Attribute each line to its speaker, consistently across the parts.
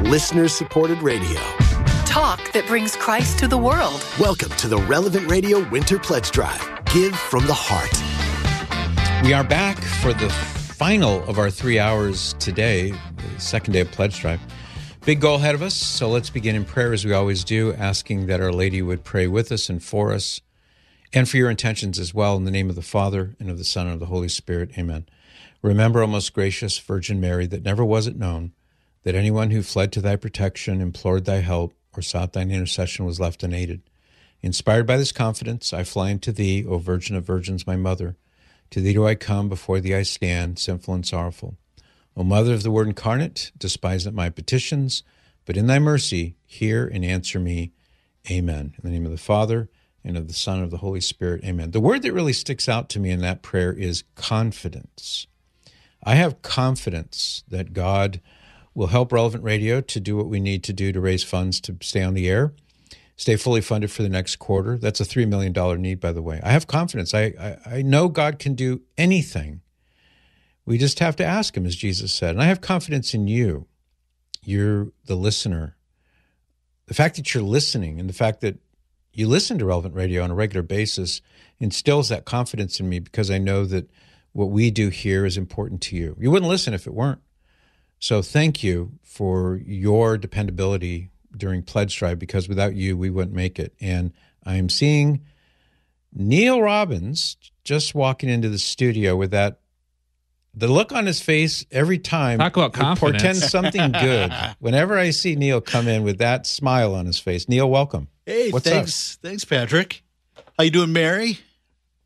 Speaker 1: listener supported radio.
Speaker 2: Talk that brings Christ to the world.
Speaker 1: Welcome to the Relevant Radio Winter Pledge Drive. Give from the heart.
Speaker 3: We are back for the final of our three hours today, the second day of Pledge Drive. Big goal ahead of us, so let's begin in prayer as we always do, asking that Our Lady would pray with us and for us, and for your intentions as well. In the name of the Father, and of the Son, and of the Holy Spirit. Amen. Remember, O most gracious Virgin Mary, that never was it known that anyone who fled to thy protection, implored thy help, or sought thine intercession was left unaided. Inspired by this confidence, I fly unto thee, O Virgin of Virgins, my mother. To thee do I come, before thee I stand, sinful and sorrowful. O Mother of the Word incarnate, despise not my petitions, but in thy mercy hear and answer me. Amen. In the name of the Father, and of the Son, and of the Holy Spirit. Amen. The word that really sticks out to me in that prayer is confidence. I have confidence that God will help Relevant Radio to do what we need to do to raise funds to stay on the air, stay fully funded for the next quarter. That's a $3 million need, by the way. I have confidence. I, I, I know God can do anything we just have to ask him, as Jesus said. And I have confidence in you. You're the listener. The fact that you're listening and the fact that you listen to relevant radio on a regular basis instills that confidence in me because I know that what we do here is important to you. You wouldn't listen if it weren't. So thank you for your dependability during Pledge Drive because without you, we wouldn't make it. And I'm seeing Neil Robbins just walking into the studio with that the look on his face every time
Speaker 4: Talk about confidence.
Speaker 3: portends something good. Whenever I see Neil come in with that smile on his face, Neil, welcome.
Speaker 5: Hey,
Speaker 3: What's
Speaker 5: thanks, thanks, Patrick. How you doing, Mary?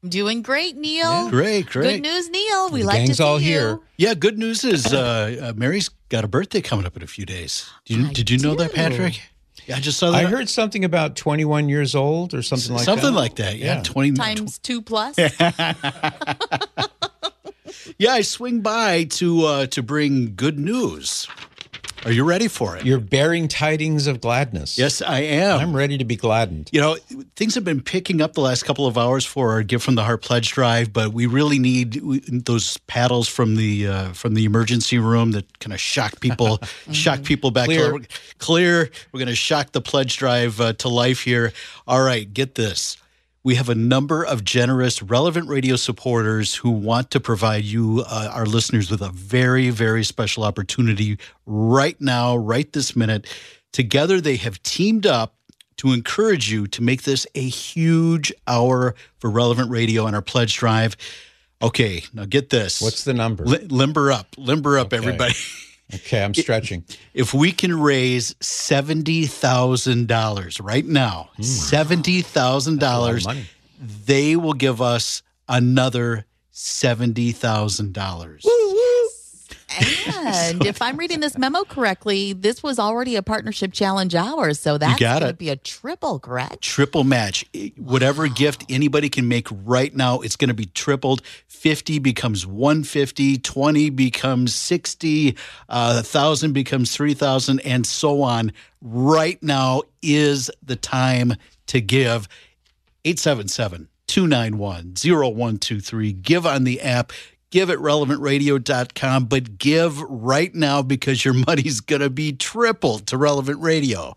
Speaker 6: Doing great, Neil.
Speaker 5: Great, great.
Speaker 6: Good news, Neil. We
Speaker 3: The
Speaker 6: like to
Speaker 3: gang's
Speaker 6: see
Speaker 3: all
Speaker 6: you.
Speaker 3: here.
Speaker 5: Yeah, good news is uh, uh, Mary's got a birthday coming up in a few days. Did you,
Speaker 6: I
Speaker 5: did you know that. Patrick? Yeah, I just saw that.
Speaker 3: I heard something about 21 years old or something like
Speaker 5: something
Speaker 3: that.
Speaker 5: Something like that. Yeah,
Speaker 3: Yeah.
Speaker 5: twenty
Speaker 6: Times two plus.
Speaker 5: Yeah, I swing by to uh, to bring good news. Are you ready for it?
Speaker 3: You're bearing tidings of gladness.
Speaker 5: yes, I am.
Speaker 3: I'm ready to be gladdened.
Speaker 5: You know, things have been picking up the last couple of hours for our Give from the Heart pledge drive, but we really need those paddles from the uh, from the emergency room that kind of shock people, shock people back
Speaker 3: Clear.
Speaker 5: to clear. We're going to shock the pledge drive uh, to life here. All right, get this. We have a number of generous, relevant radio supporters who want to provide you, uh, our listeners, with a very, very special opportunity right now, right this minute. Together, they have teamed up to encourage you to make this a huge hour for relevant radio on our pledge drive. Okay, now get this.
Speaker 3: What's the number?
Speaker 5: Li- limber up, limber up,
Speaker 3: Okay.
Speaker 5: everybody.
Speaker 3: Okay, I'm stretching.
Speaker 5: if we can raise seventy thousand dollars right now, hmm. seventy thousand.
Speaker 3: That's a lot of
Speaker 5: dollars, they will give us another seventy thousand dollars.
Speaker 6: And if I'm reading this memo correctly, this was already a partnership challenge hour, so that's going to be a triple, correct?
Speaker 5: Triple match. Whatever gift anybody can make right now, it's going to be tripled. 50 becomes 150, 20 becomes 60, uh, 1,000 becomes 3,000, and so on. Right now is the time to give. 877 291 0123. Give on the app. Give at relevantradio.com, but give right now because your money's going to be tripled to Relevant Radio.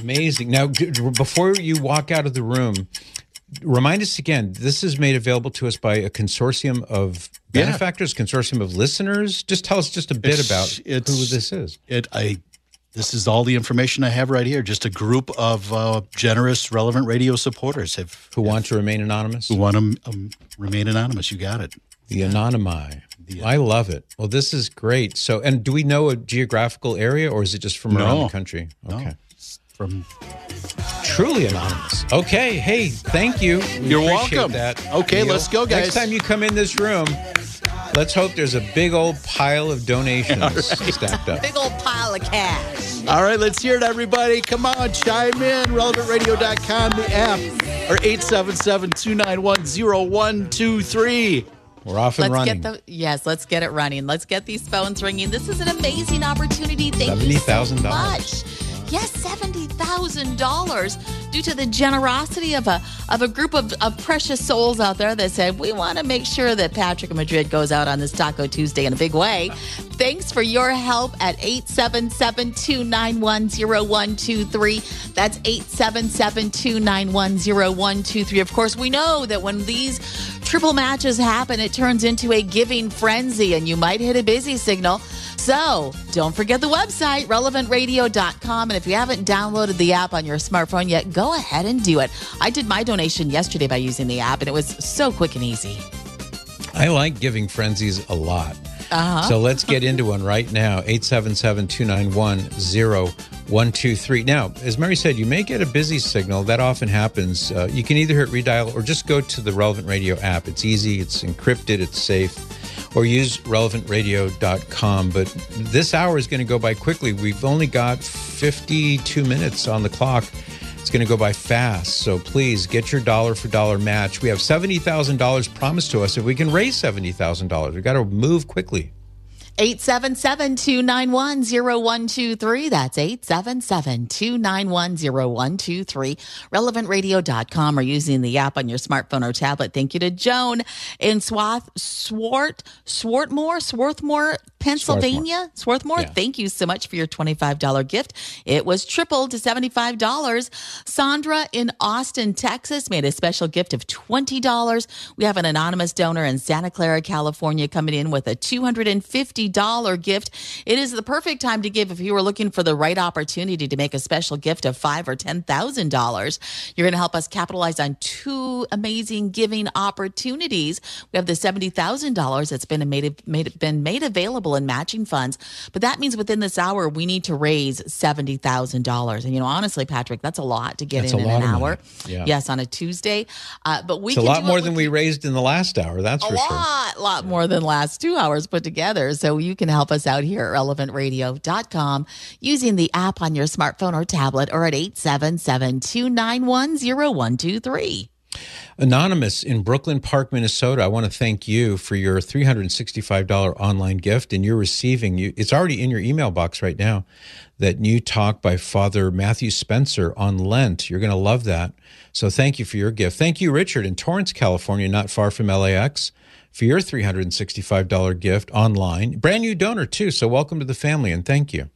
Speaker 3: Amazing. Now, before you walk out of the room, remind us again this is made available to us by a consortium of
Speaker 5: Yeah.
Speaker 3: benefactors, consortium of listeners. Just tell us just a bit
Speaker 5: It's-
Speaker 3: about
Speaker 5: it's-
Speaker 3: who this is.
Speaker 5: It, I, this is all the information I have right here. Just a group of uh, generous, relevant radio supporters have
Speaker 3: Who want to remain anonymous?
Speaker 5: who want to um, remain anonymous. You got it.
Speaker 3: The Anonymi. I love it. Well, this is great. So, and do we know a geographical area or is it just from around the country? Okay.
Speaker 5: From
Speaker 3: Truly anonymous. Okay. Hey, thank you. We
Speaker 5: You're welcome.
Speaker 3: That.
Speaker 5: Okay,
Speaker 3: Neil.
Speaker 5: let's go, guys.
Speaker 3: Next time you come in this room, let's hope there's a big old pile of donations stacked up.
Speaker 6: Big old pile of cash.
Speaker 5: all right, let's hear it, everybody. Come on, chime in. RelevantRadio.com, the app, or 877 291 0123.
Speaker 3: We're off and
Speaker 6: Let's
Speaker 3: running.
Speaker 6: get the yes, let's get it running. Let's get these phones ringing. This is an amazing opportunity. Thank you so
Speaker 3: $70,000.
Speaker 6: much. Yes, seventy thousand dollars due to the generosity of a of a group of, of precious souls out there that said we want to make sure that Patrick Madrid goes out on this Taco Tuesday in a big way. Thanks for your help at 877-291-0123. That's 877-291-0123. Of course, we know that when these triple matches happen, it turns into a giving frenzy and you might hit a busy signal. So don't forget the website, relevantradio.com. And if you haven't downloaded the app on your smartphone yet, go ahead and do it. I did my donation yesterday by using the app, and it was so quick and easy.
Speaker 3: I like giving frenzies a lot. Uh-huh. So let's get into one right now 877 291 0123. Now, as Mary said, you may get a busy signal. That often happens. Uh, you can either hit redial or just go to the Relevant Radio app. It's easy, it's encrypted, it's safe or use relevantradio.com. But this hour is going to go by quickly. We've only got 52 minutes on the clock. It's going to go by fast. So please get your dollar for dollar match. We have $70,000 promised to us if we can raise $70,000. We've got to move quickly.
Speaker 6: 877 291 0123. That's 877 291 0123. RelevantRadio.com or using the app on your smartphone or tablet. Thank you to Joan in Swath, Swart, Swartmore, Swarthmore, Pennsylvania. Swarthmore, yeah. thank you so much for your $25 gift. It was tripled to $75. Sandra in Austin, Texas made a special gift of $20. We have an anonymous donor in Santa Clara, California coming in with a $250 gift. It is the perfect time to give if you are looking for the right opportunity to make a special gift of five or $10,000. You're going to help us capitalize on two amazing giving opportunities. We have the $70,000 that's been made, made, been made available in matching funds. But that means within this hour, we need to raise $70,000. And, you know, honestly, Patrick, that's a lot to get
Speaker 3: that's
Speaker 6: in in an hour. Yeah. Yes, on a Tuesday. Uh, but we
Speaker 3: it's a lot more than we raised in the last hour. That's
Speaker 6: a
Speaker 3: for
Speaker 6: lot,
Speaker 3: sure.
Speaker 6: A lot lot more than last two hours put together. So you can help us out here at relevantradio.com using the app on your smartphone or tablet or at 877 291 0123.
Speaker 3: Anonymous in Brooklyn Park, Minnesota, I want to thank you for your $365 online gift and you're receiving you it's already in your email box right now that new talk by Father Matthew Spencer on Lent. You're going to love that. So thank you for your gift. Thank you Richard in Torrance, California, not far from LAX for your $365 gift online. Brand new donor too, so welcome to the family and thank you.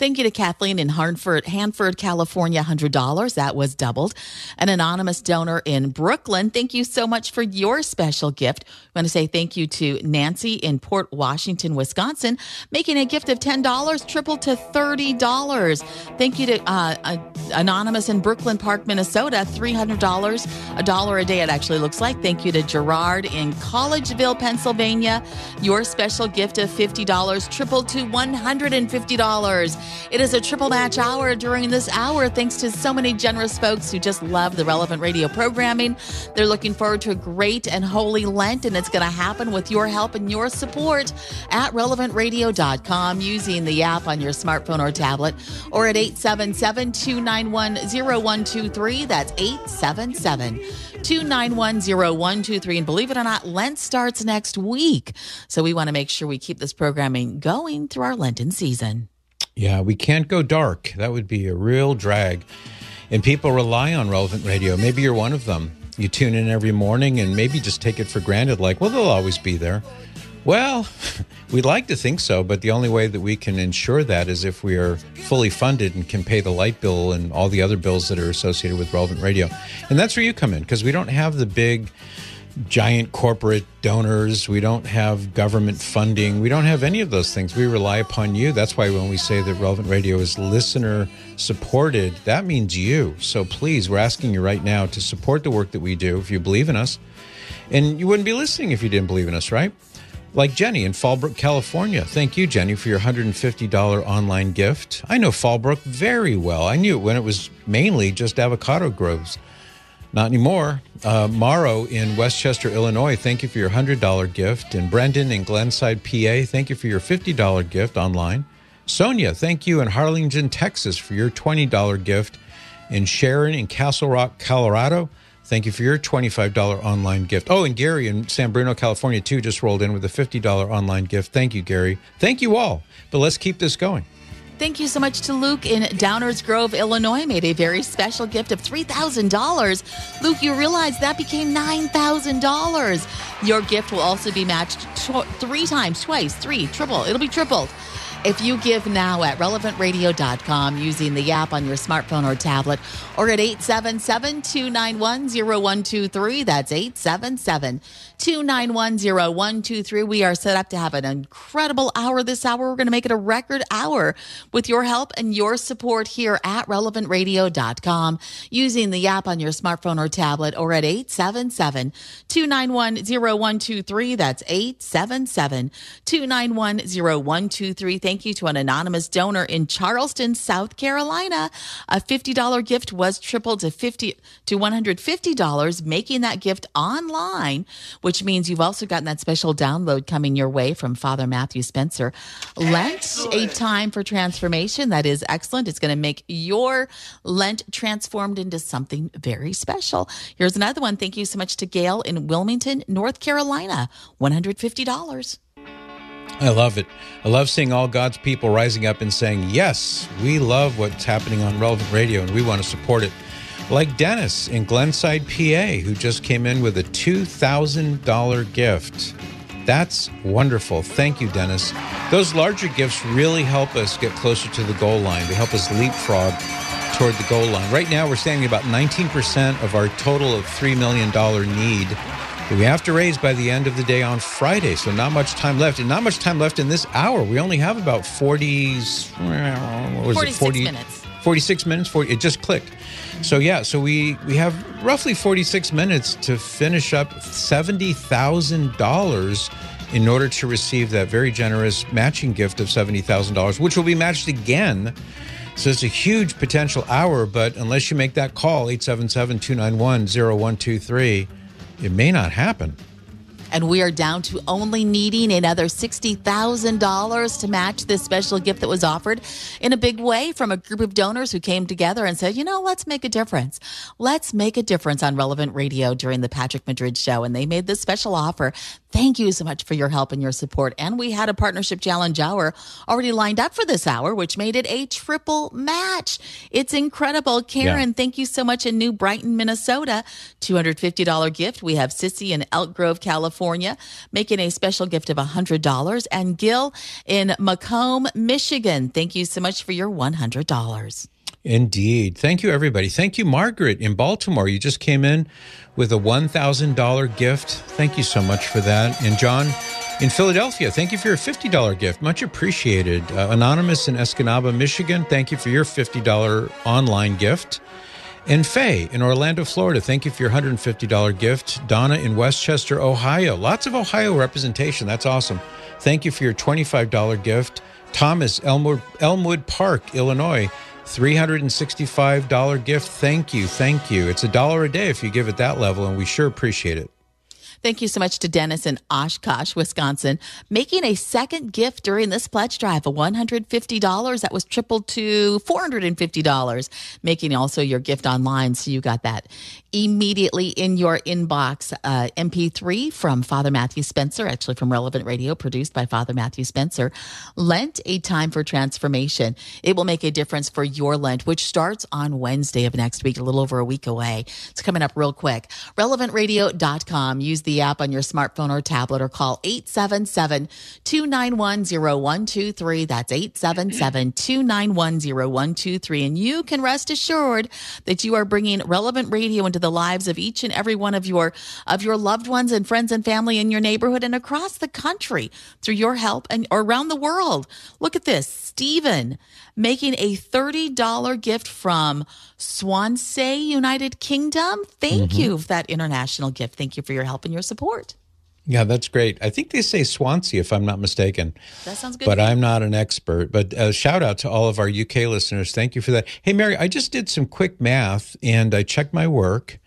Speaker 6: Thank you to Kathleen in Hanford, Hanford, California, $100. That was doubled. An anonymous donor in Brooklyn. Thank you so much for your special gift. I want to say thank you to Nancy in Port Washington, Wisconsin, making a gift of $10, triple to $30. Thank you to uh, uh, Anonymous in Brooklyn Park, Minnesota, $300, a dollar a day, it actually looks like. Thank you to Gerard in Collegeville, Pennsylvania. Your special gift of $50, triple to $150. It is a triple match hour during this hour, thanks to so many generous folks who just love the relevant radio programming. They're looking forward to a great and holy Lent, and it's going to happen with your help and your support at relevantradio.com using the app on your smartphone or tablet or at 877 291 0123. That's 877 291 0123. And believe it or not, Lent starts next week. So we want to make sure we keep this programming going through our Lenten season.
Speaker 3: Yeah, we can't go dark. That would be a real drag. And people rely on relevant radio. Maybe you're one of them. You tune in every morning and maybe just take it for granted, like, well, they'll always be there. Well, we'd like to think so, but the only way that we can ensure that is if we are fully funded and can pay the light bill and all the other bills that are associated with relevant radio. And that's where you come in because we don't have the big giant corporate donors. We don't have government funding. We don't have any of those things. We rely upon you. That's why when we say that Relevant Radio is listener supported, that means you. So please, we're asking you right now to support the work that we do if you believe in us. And you wouldn't be listening if you didn't believe in us, right? Like Jenny in Fallbrook, California. Thank you, Jenny, for your $150 online gift. I know Fallbrook very well. I knew it when it was mainly just avocado groves. Not anymore. Uh, Morrow in Westchester, Illinois, thank you for your $100 gift. And Brendan in Glenside, PA, thank you for your $50 gift online. Sonia, thank you in Harlingen, Texas for your $20 gift. And Sharon in Castle Rock, Colorado, thank you for your $25 online gift. Oh, and Gary in San Bruno, California, too, just rolled in with a $50 online gift. Thank you, Gary. Thank you all. But let's keep this going.
Speaker 6: Thank you so much to Luke in Downers Grove, Illinois, made a very special gift of $3,000. Luke, you realize that became $9,000. Your gift will also be matched tw- three times, twice, three, triple. It'll be tripled. If you give now at relevantradio.com using the app on your smartphone or tablet or at 877 291 0123, that's 877 291 0123. We are set up to have an incredible hour this hour. We're going to make it a record hour with your help and your support here at relevantradio.com using the app on your smartphone or tablet or at 877 291 0123. That's 877 291 0123. Thank you to an anonymous donor in Charleston, South Carolina. A $50 gift was tripled to 50 to $150, making that gift online, which means you've also gotten that special download coming your way from Father Matthew Spencer. Lent, a time for transformation. That is excellent. It's going to make your Lent transformed into something very special. Here's another one. Thank you so much to Gail in Wilmington, North Carolina. $150.
Speaker 3: I love it. I love seeing all God's people rising up and saying, Yes, we love what's happening on Relevant Radio and we want to support it. Like Dennis in Glenside, PA, who just came in with a $2,000 gift. That's wonderful. Thank you, Dennis. Those larger gifts really help us get closer to the goal line. They help us leapfrog toward the goal line. Right now, we're standing about 19% of our total of $3 million need we have to raise by the end of the day on Friday. So, not much time left. And not much time left in this hour. We only have about 40, what was
Speaker 6: 46
Speaker 3: it? 40,
Speaker 6: minutes.
Speaker 3: 46 minutes. 40, it just clicked. So, yeah, so we, we have roughly 46 minutes to finish up $70,000 in order to receive that very generous matching gift of $70,000, which will be matched again. So it's a huge potential hour, but unless you make that call, 877 291 0123, it may not happen.
Speaker 6: And we are down to only needing another $60,000 to match this special gift that was offered in a big way from a group of donors who came together and said, you know, let's make a difference. Let's make a difference on Relevant Radio during the Patrick Madrid show. And they made this special offer. Thank you so much for your help and your support. And we had a partnership challenge hour already lined up for this hour, which made it a triple match. It's incredible. Karen,
Speaker 3: Yeah.
Speaker 6: thank you so much in New Brighton, Minnesota. $250 gift. We have Sissy in Elk Grove, California, making a special gift of $100. And Gil in Macomb, Michigan. Thank you so much for your $100.
Speaker 3: Indeed. Thank you, everybody. Thank you, Margaret in Baltimore. You just came in with a $1,000 gift. Thank you so much for that. And John in Philadelphia, thank you for your $50 gift. Much appreciated. Uh, Anonymous in Escanaba, Michigan, thank you for your $50 online gift. And Faye in Orlando, Florida, thank you for your $150 gift. Donna in Westchester, Ohio, lots of Ohio representation. That's awesome. Thank you for your $25 gift. Thomas, Elmwood, Elmwood Park, Illinois, $365 gift. Thank you. Thank you. It's a dollar a day if you give at that level, and we sure appreciate it.
Speaker 6: Thank you so much to Dennis in Oshkosh, Wisconsin, making a second gift during this pledge drive of $150. That was tripled to $450, making also your gift online. So you got that immediately in your inbox. Uh, MP3 from Father Matthew Spencer, actually from Relevant Radio, produced by Father Matthew Spencer. Lent, a time for transformation. It will make a difference for your Lent, which starts on Wednesday of next week, a little over a week away. It's coming up real quick. RelevantRadio.com. Use the app on your smartphone or tablet or call 877 291 0123. That's 877 291 0123. And you can rest assured that you are bringing relevant radio into the lives of each and every one of your of your loved ones and friends and family in your neighborhood and across the country through your help and or around the world. Look at this. Stephen making a $30 gift from Swansea, United Kingdom. Thank mm-hmm. you for that international gift. Thank you for your help and your support.
Speaker 3: Yeah, that's great. I think they say Swansea, if I'm not mistaken.
Speaker 6: That sounds good.
Speaker 3: But. I'm not an expert. But uh, shout out to all of our UK listeners. Thank you for that. Hey, Mary, I just did some quick math and I checked my work,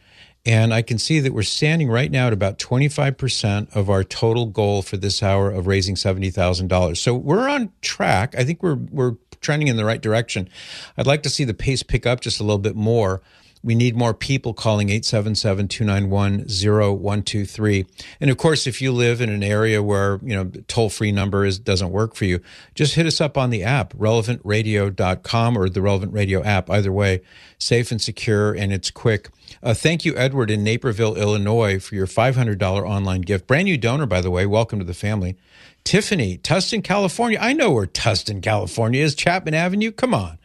Speaker 3: and I can see that we're standing right now at about 25% of our total goal for this hour of raising $70,000. So we're on track. I think we're we're trending in the right direction. I'd like to see the pace pick up just a little bit more. We need more people calling 877 291 0123. And of course, if you live in an area where, you know, toll free number is, doesn't work for you, just hit us up on the app, relevantradio.com or the Relevant Radio app. Either way, safe and secure, and it's quick. Uh, thank you, Edward in Naperville, Illinois, for your $500 online gift. Brand new donor, by the way. Welcome to the family. Tiffany, Tustin, California. I know where Tustin, California is. Chapman Avenue. Come on.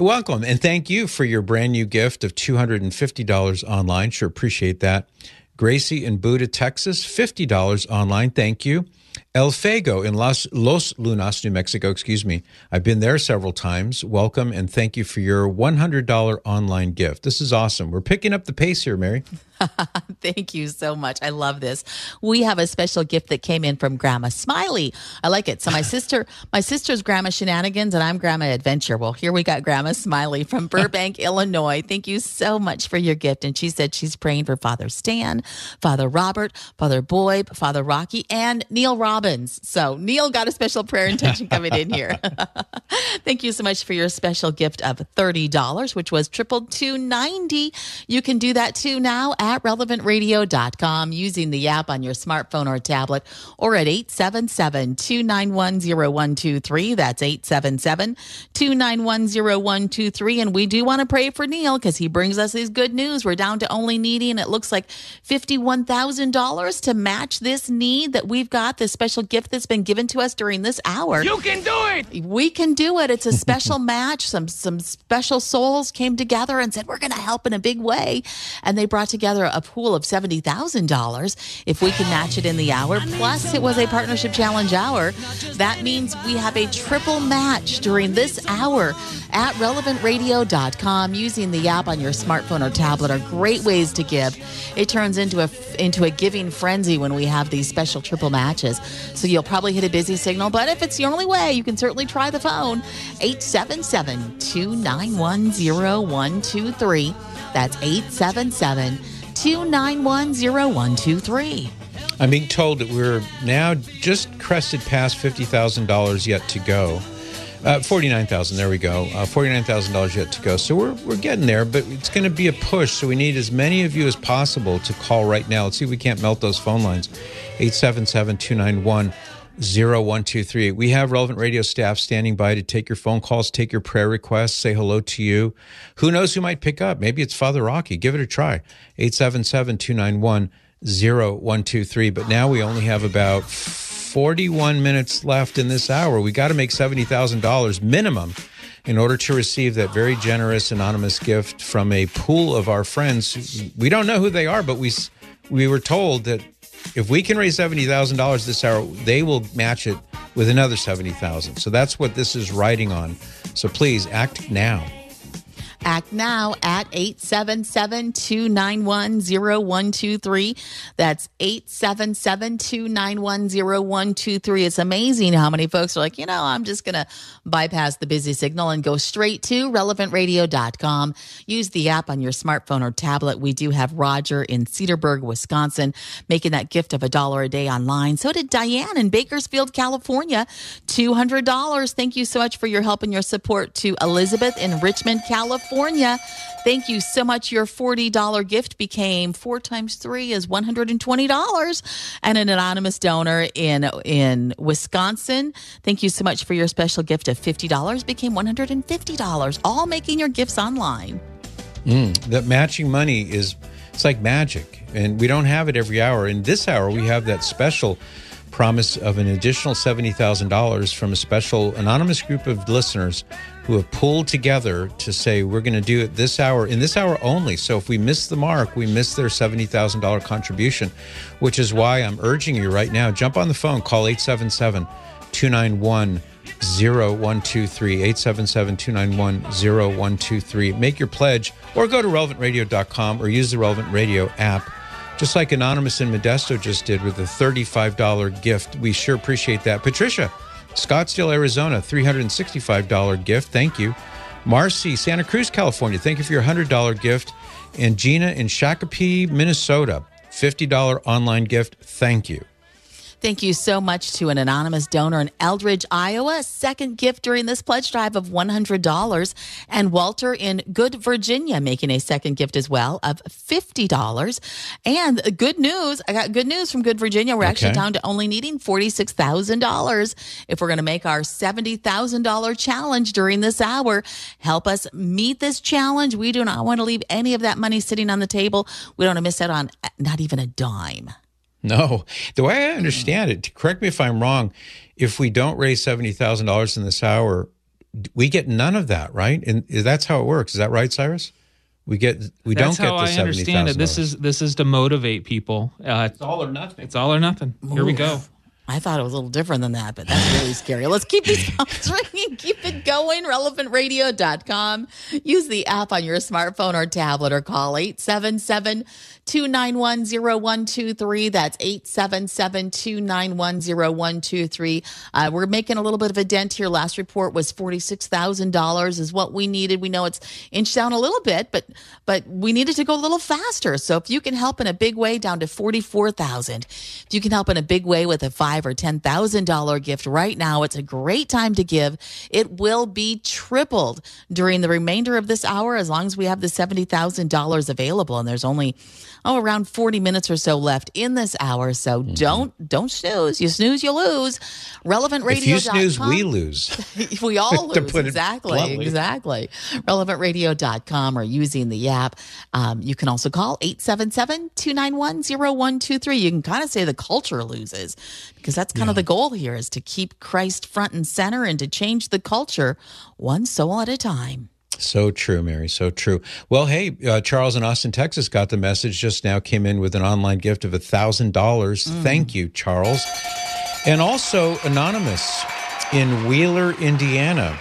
Speaker 3: Welcome and thank you for your brand new gift of $250 online. Sure appreciate that. Gracie in Buda, Texas, $50 online. Thank you. El Fago in Las, Los Lunas, New Mexico, excuse me. I've been there several times. Welcome and thank you for your $100 online gift. This is awesome. We're picking up the pace here, Mary.
Speaker 6: Thank you so much. I love this. We have a special gift that came in from Grandma Smiley. I like it. So my sister, my sister's Grandma Shenanigans, and I'm Grandma Adventure. Well, here we got Grandma Smiley from Burbank, Illinois. Thank you so much for your gift. And she said she's praying for Father Stan, Father Robert, Father Boyd, Father Rocky, and Neil Robbins. So Neil got a special prayer intention coming in here. Thank you so much for your special gift of thirty dollars, which was tripled to ninety. You can do that too now at relevantradio.com using the app on your smartphone or tablet or at 877 291 0123. That's 877 291 0123. And we do want to pray for Neil because he brings us his good news. We're down to only needing, it looks like $51,000 to match this need that we've got, this special gift that's been given to us during this hour.
Speaker 4: You can do it.
Speaker 6: We can do it. It's a special match. Some some special souls came together and said we're going to help in a big way, and they brought together a pool of seventy thousand dollars if we can match it in the hour. Plus, it was a partnership challenge hour. That means we have a triple match during this hour at relevantradio.com using the app on your smartphone or tablet are great ways to give. It turns into a into a giving frenzy when we have these special triple matches. So you'll probably hit a busy signal, but if it's the only way, you can certainly try the phone 877 291 0123. That's 877 291 0123.
Speaker 3: I'm being told that we're now just crested past $50,000 yet to go. Uh, 49,000, there we go. Uh, $49,000 yet to go. So we're, we're getting there, but it's going to be a push. So we need as many of you as possible to call right now. Let's see if we can't melt those phone lines. 877 291 0123. We have relevant radio staff standing by to take your phone calls, take your prayer requests, say hello to you. Who knows who might pick up? Maybe it's Father Rocky. Give it a try. 877 291 0123. But now we only have about 41 minutes left in this hour. We got to make $70,000 minimum in order to receive that very generous anonymous gift from a pool of our friends. We don't know who they are, but we we were told that if we can raise seventy thousand dollars this hour, they will match it with another seventy thousand. So that's what this is riding on. So please act now.
Speaker 6: Act now at 877 291 0123. That's 877 291 0123. It's amazing how many folks are like, you know, I'm just going to bypass the busy signal and go straight to relevantradio.com. Use the app on your smartphone or tablet. We do have Roger in Cedarburg, Wisconsin, making that gift of a dollar a day online. So did Diane in Bakersfield, California, $200. Thank you so much for your help and your support to Elizabeth in Richmond, California. California. Thank you so much. Your $40 gift became four times three is $120. And an anonymous donor in, in Wisconsin. Thank you so much for your special gift of $50 became $150. All making your gifts online.
Speaker 3: Mm, that matching money is, it's like magic. And we don't have it every hour. In this hour, we have that special promise of an additional $70,000 from a special anonymous group of listeners who have pulled together to say we're going to do it this hour in this hour only. So if we miss the mark, we miss their $70,000 contribution, which is why I'm urging you right now jump on the phone, call 877 291 0123 877 291 0123. Make your pledge or go to relevantradio.com or use the Relevant Radio app. Just like Anonymous in Modesto just did with a $35 gift. We sure appreciate that. Patricia, Scottsdale, Arizona, $365 gift. Thank you. Marcy, Santa Cruz, California, thank you for your $100 gift. And Gina in Shakopee, Minnesota, $50 online gift. Thank you.
Speaker 6: Thank you so much to an anonymous donor in Eldridge, Iowa. Second gift during this pledge drive of $100. And Walter in Goode, Virginia, making a second gift as well of $50. And good news, I got good news from Goode, Virginia. We're actually down to only needing $46,000 if we're going to make our $70,000 challenge during this hour. Help us meet this challenge. We do not want to leave any of that money sitting on the table. We don't want to miss out on uh, not even a dime.
Speaker 3: No, the way I understand it, correct me if I'm wrong, if we don't raise seventy thousand dollars in this hour, we get none of that, right? And that's how it works. Is that right, Cyrus? We get we
Speaker 4: That's
Speaker 3: don't get
Speaker 4: how
Speaker 3: the
Speaker 4: I
Speaker 3: seventy
Speaker 4: understand it. This is this is to motivate people. Uh,
Speaker 3: it's all or nothing.
Speaker 4: it's all or nothing. Here we go.
Speaker 6: I thought it was a little different than that, but that's really scary. Let's keep these phones ringing. Keep it going. RelevantRadio.com. Use the app on your smartphone or tablet or call 877 291 0123. That's 877 291 0123. Uh, We're making a little bit of a dent here. Last report was $46,000 is what we needed. We know it's inched down a little bit, but but we needed to go a little faster. So if you can help in a big way down to 44,000. If you can help in a big way with a 5 or $10,000 gift right now, it's a great time to give. It will be tripled during the remainder of this hour as long as we have the $70,000 available and there's only oh around 40 minutes or so left in this hour. So don't don't snooze. You snooze you lose. Relevant
Speaker 3: If
Speaker 6: radio.
Speaker 3: you snooze, we lose.
Speaker 6: we all lose. exactly. Exactly. RelevantRadio.com or using the app. Um, you can also call 877 291 0123. You can kind of say the culture loses because that's kind of the goal here is to keep Christ front and center and to change the culture one soul at a time.
Speaker 3: So true, Mary. So true. Well, hey, uh, Charles in Austin, Texas, got the message just now. Came in with an online gift of a thousand dollars. Thank you, Charles. And also anonymous in Wheeler, Indiana,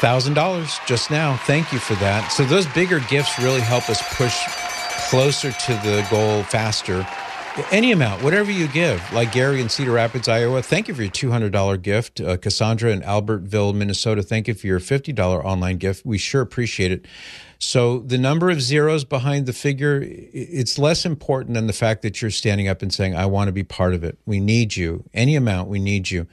Speaker 3: thousand dollars just now. Thank you for that. So those bigger gifts really help us push closer to the goal faster. Any amount, whatever you give, like Gary in Cedar Rapids, Iowa, thank you for your $200 gift. Uh, Cassandra in Albertville, Minnesota, thank you for your $50 online gift. We sure appreciate it. So the number of zeros behind the figure, it's less important than the fact that you're standing up and saying, I want to be part of it. We need you. Any amount, we need you.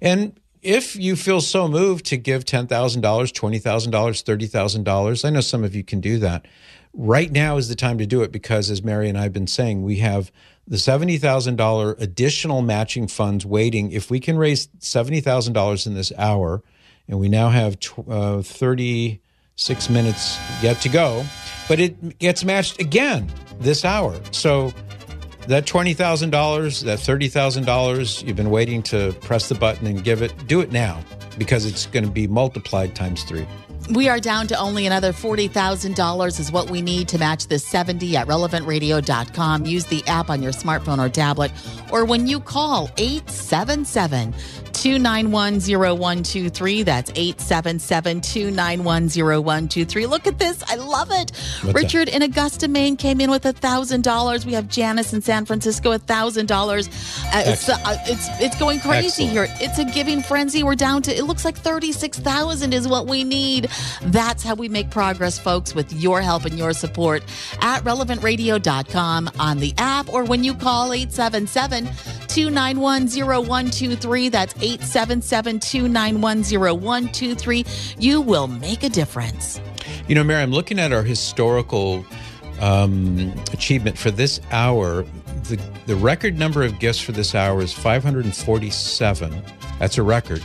Speaker 3: And if you feel so moved to give $10,000, $20,000, $30,000, I know some of you can do that. Right now is the time to do it because, as Mary and I have been saying, we have the $70,000 additional matching funds waiting. If we can raise $70,000 in this hour, and we now have uh, 36 minutes yet to go, but it gets matched again this hour. So that $20,000, that $30,000, you've been waiting to press the button and give it, do it now because it's going to be multiplied times three.
Speaker 6: We are down to only another $40,000 is what we need to match the 70 at relevantradio.com. Use the app on your smartphone or tablet, or when you call 877 291 0123. That's 877 291 0123. Look at this. I love it.
Speaker 3: that?
Speaker 6: Richard in Augusta, Maine came in with $1,000. We have Janice in San Francisco, $1,000. Uh, it's, uh, it's, it's going crazy
Speaker 3: Excellent.
Speaker 6: here. It's a giving frenzy. We're down to, it looks like 36,000 is what we need. That's how we make progress, folks, with your help and your support at relevantradio.com on the app or when you call 877 291 0123. That's 877 291 0123. You will make a difference.
Speaker 3: You know, Mary, I'm looking at our historical um, achievement for this hour. The, the record number of gifts for this hour is 547. That's a record.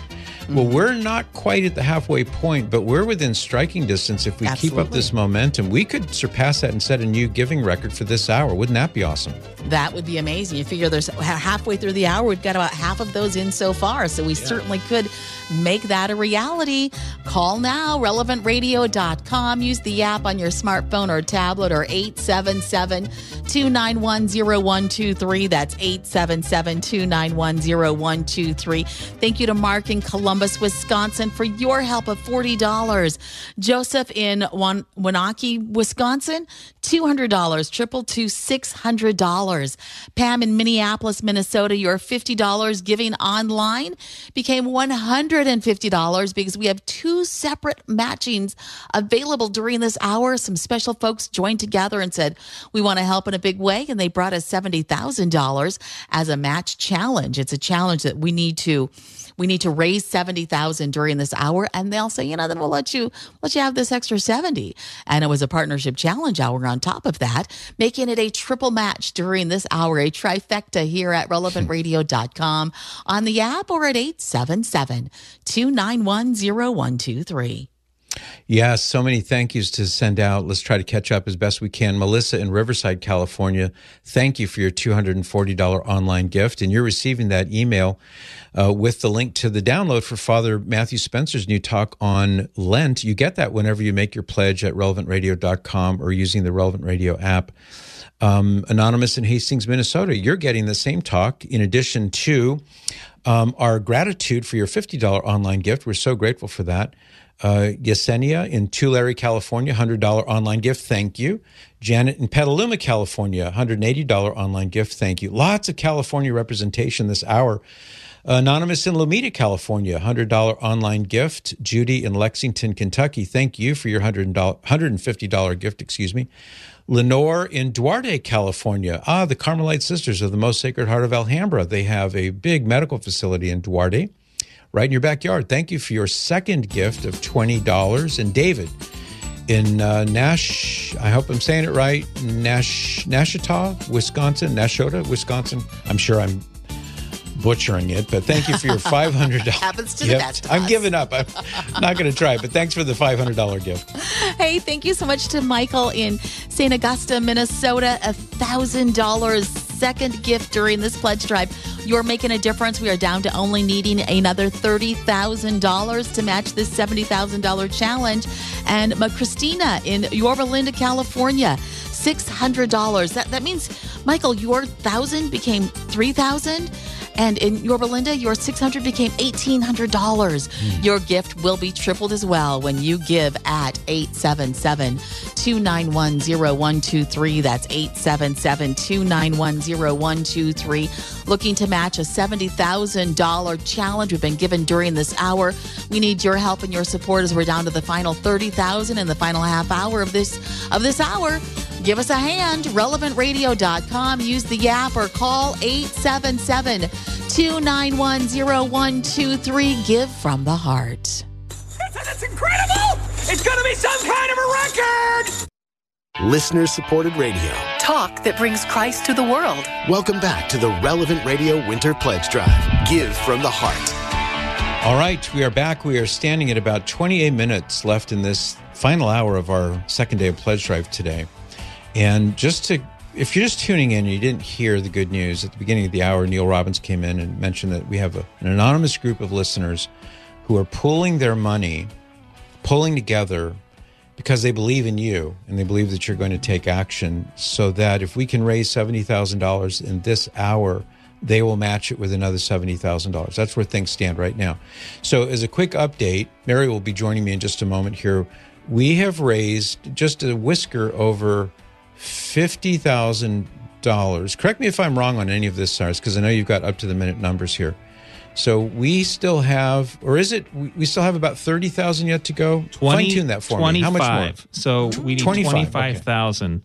Speaker 3: Well, we're not quite at the halfway point, but we're within striking distance. If we keep up this momentum, we could surpass that and set a new giving record for this hour. Wouldn't that be awesome?
Speaker 6: That would be amazing. You figure there's halfway through the hour, we've got about half of those in so far. So we certainly could make that a reality. Call now, relevantradio.com. Use the app on your smartphone or tablet or 877 291 0123. That's 877 291 0123. Thank you to Mark in Columbus, Wisconsin for your help of $40. Joseph in Wan- Waunakee, Wisconsin, $200, triple to $600. Pam in Minneapolis, Minnesota, your $50 giving online became $100. $150 because we have two separate matchings available during this hour. Some special folks joined together and said, We want to help in a big way. And they brought us $70,000 as a match challenge. It's a challenge that we need to we need to raise 70,000 during this hour and they'll say, you know, then we'll let you let you have this extra 70. And it was a partnership challenge hour on top of that, making it a triple match during this hour, a trifecta here at relevantradio.com on the app or at 877 291 0123.
Speaker 3: Yeah, so many thank yous to send out. Let's try to catch up as best we can. Melissa in Riverside, California, thank you for your $240 online gift. And you're receiving that email uh, with the link to the download for Father Matthew Spencer's new talk on Lent. You get that whenever you make your pledge at relevantradio.com or using the Relevant Radio app. Um, Anonymous in Hastings, Minnesota, you're getting the same talk in addition to um, our gratitude for your $50 online gift. We're so grateful for that. Uh, Yesenia in Tulare, California, $100 online gift. Thank you. Janet in Petaluma, California, $180 online gift. Thank you. Lots of California representation this hour. Anonymous in Lomita, California, $100 online gift. Judy in Lexington, Kentucky, thank you for your $100, $150 gift, excuse me. Lenore in Duarte, California. Ah, the Carmelite Sisters of the Most Sacred Heart of Alhambra. They have a big medical facility in Duarte right in your backyard. Thank you for your second gift of $20. And David in uh, Nash, I hope I'm saying it right, Nash, Nashotah, Wisconsin, Nashota, Wisconsin. I'm sure I'm butchering it, but thank you for your $500.
Speaker 6: Happens to the best
Speaker 3: I'm
Speaker 6: us.
Speaker 3: giving up. I'm not going to try, but thanks for the $500 gift.
Speaker 6: Hey, thank you so much to Michael in St. Augusta, Minnesota. A thousand dollars second gift during this pledge drive. You're making a difference. We are down to only needing another thirty thousand dollars to match this seventy thousand dollar challenge. And Christina in Yorba Linda, California. Six hundred dollars. That that means, Michael, your thousand became three thousand. And in Yorba Linda, your 600 became $1,800. Hmm. Your gift will be tripled as well when you give at 877 291 0123. That's 877 291 0123. Looking to match a $70,000 challenge we've been given during this hour. We need your help and your support as we're down to the final 30,000 in the final half hour of this of this hour. Give us a hand. RelevantRadio.com. Use the app or call 877 291 0123. Give from the heart.
Speaker 7: That's incredible! It's gonna be some kind of a record!
Speaker 1: Listener supported radio.
Speaker 2: Talk that brings Christ to the world.
Speaker 1: Welcome back to the Relevant Radio Winter Pledge Drive. Give from the heart.
Speaker 3: All right, we are back. We are standing at about 28 minutes left in this final hour of our second day of pledge drive today. And just to, if you're just tuning in and you didn't hear the good news at the beginning of the hour, Neil Robbins came in and mentioned that we have a, an anonymous group of listeners who are pulling their money, pulling together because they believe in you and they believe that you're going to take action so that if we can raise $70,000 in this hour, they will match it with another $70,000. That's where things stand right now. So, as a quick update, Mary will be joining me in just a moment here. We have raised just a whisker over $50,000. Correct me if I'm wrong on any of this, Cyrus, because I know you've got up to the minute numbers here. So we still have, or is it, we still have about 30,000 yet to go? Fine tune that for me. How much more?
Speaker 4: 25. So we need
Speaker 3: 25, okay.
Speaker 4: 25,000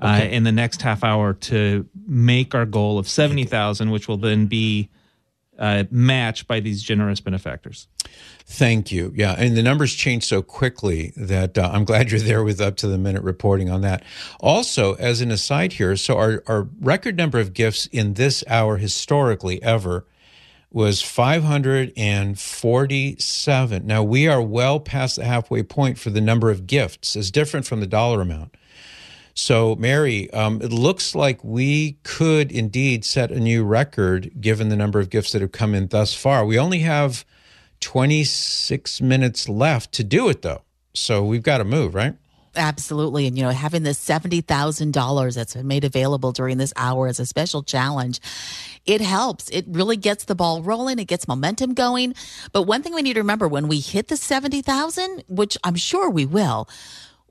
Speaker 4: uh,
Speaker 3: Okay.
Speaker 4: in the next half hour to make our goal of 70,000, which will then be uh, matched by these generous benefactors.
Speaker 3: Thank you. Yeah, and the numbers change so quickly that uh, I'm glad you're there with up to the minute reporting on that. Also, as an aside here, so our, our record number of gifts in this hour historically ever was 547. Now we are well past the halfway point for the number of gifts, as different from the dollar amount. So, Mary, um, it looks like we could indeed set a new record given the number of gifts that have come in thus far. We only have 26 minutes left to do it, though. So we've got to move, right?
Speaker 6: Absolutely. And, you know, having this $70,000 that's been made available during this hour as a special challenge, it helps. It really gets the ball rolling. It gets momentum going. But one thing we need to remember when we hit the 70,000, which I'm sure we will,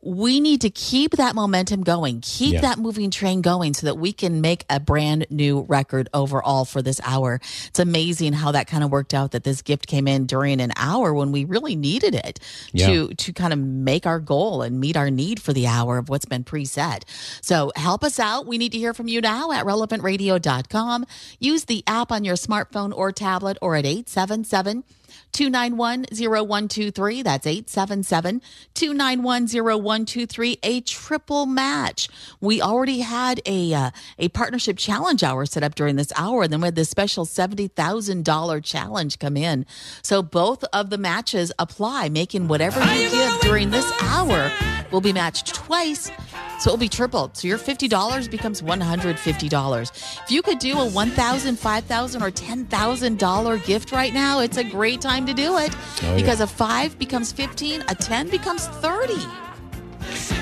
Speaker 6: we need to keep that momentum going, keep
Speaker 3: Yeah.
Speaker 6: that moving train going so that we can make a brand new record overall for this hour. It's amazing how that kind of worked out that this gift came in during an hour when we really needed it to to kind of make our goal and meet our need for the hour of what's been preset. So help us out. We need to hear from you now at relevantradio.com. Use the app on your smartphone or tablet or at 877 291 0123. That's 877 291 0123. A triple match. We already had a uh, a partnership challenge hour set up during this hour, and then we had this special $70,000 challenge come in. So both of the matches apply, making whatever you give during this hour will be matched twice. So it will be tripled. So your $50 becomes $150. If you could do a $1,000, $5,000, or $10,000 gift right now, it's a great time to do it
Speaker 3: yeah.
Speaker 6: because a 5 becomes 15, a 10 becomes 30.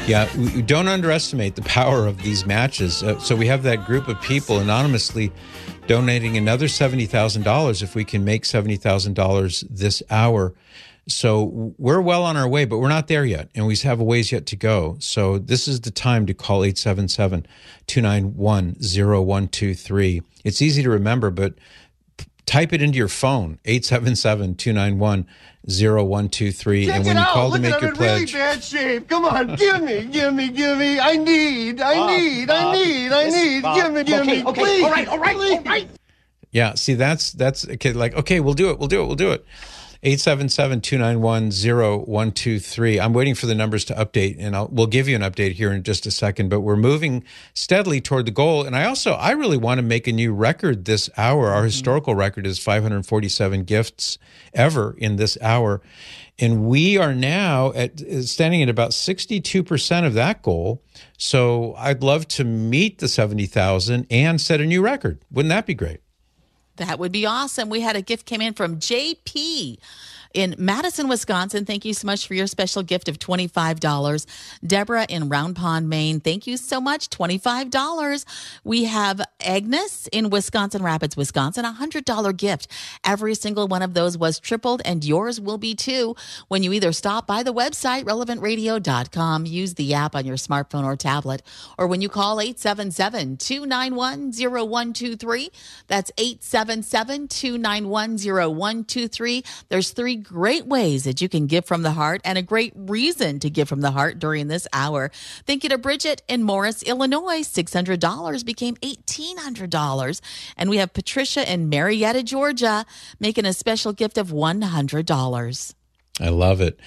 Speaker 3: Yeah, we don't underestimate the power of these matches. Uh, so we have that group of people anonymously donating another seventy thousand dollars if we can make seventy thousand dollars this hour. So we're well on our way, but we're not there yet, and we have a ways yet to go. So this is the time to call 877-291-0123. It's easy to remember, but type it into your phone 877-291-0123 and when you call to make your pledge I'm in really
Speaker 8: bad shape. Come on, give me, give me, give me. I need, I need, I need, I need. Give me, give me,
Speaker 7: okay,
Speaker 8: please.
Speaker 7: all right, all right, all right.
Speaker 3: Yeah, see, that's that's okay. Like, okay, we'll do it. We'll do it. We'll do it. 877-291-0123. I'm waiting for the numbers to update, and I'll, we'll give you an update here in just a second. But we're moving steadily toward the goal. And I also, I really want to make a new record this hour. Our mm-hmm. historical record is 547 gifts ever in this hour. And we are now at standing at about 62% of that goal. So I'd love to meet the 70,000 and set a new record. Wouldn't that be great?
Speaker 6: That would be awesome. We had a gift came in from JP in Madison, Wisconsin. Thank you so much for your special gift of $25. Deborah in Round Pond, Maine. Thank you so much. $25. We have Agnes in Wisconsin Rapids, Wisconsin. A $100 gift. Every single one of those was tripled, and yours will be too when you either stop by the website, relevantradio.com, use the app on your smartphone or tablet, or when you call 877 291 0123. That's 877 291 0123. There's three great ways that you can give from the heart and a great reason to give from the heart during this hour. Thank you to Bridget in Morris, Illinois. $600 became $1,800. And we have Patricia in Marietta, Georgia, making a special gift of $100.
Speaker 3: I love it.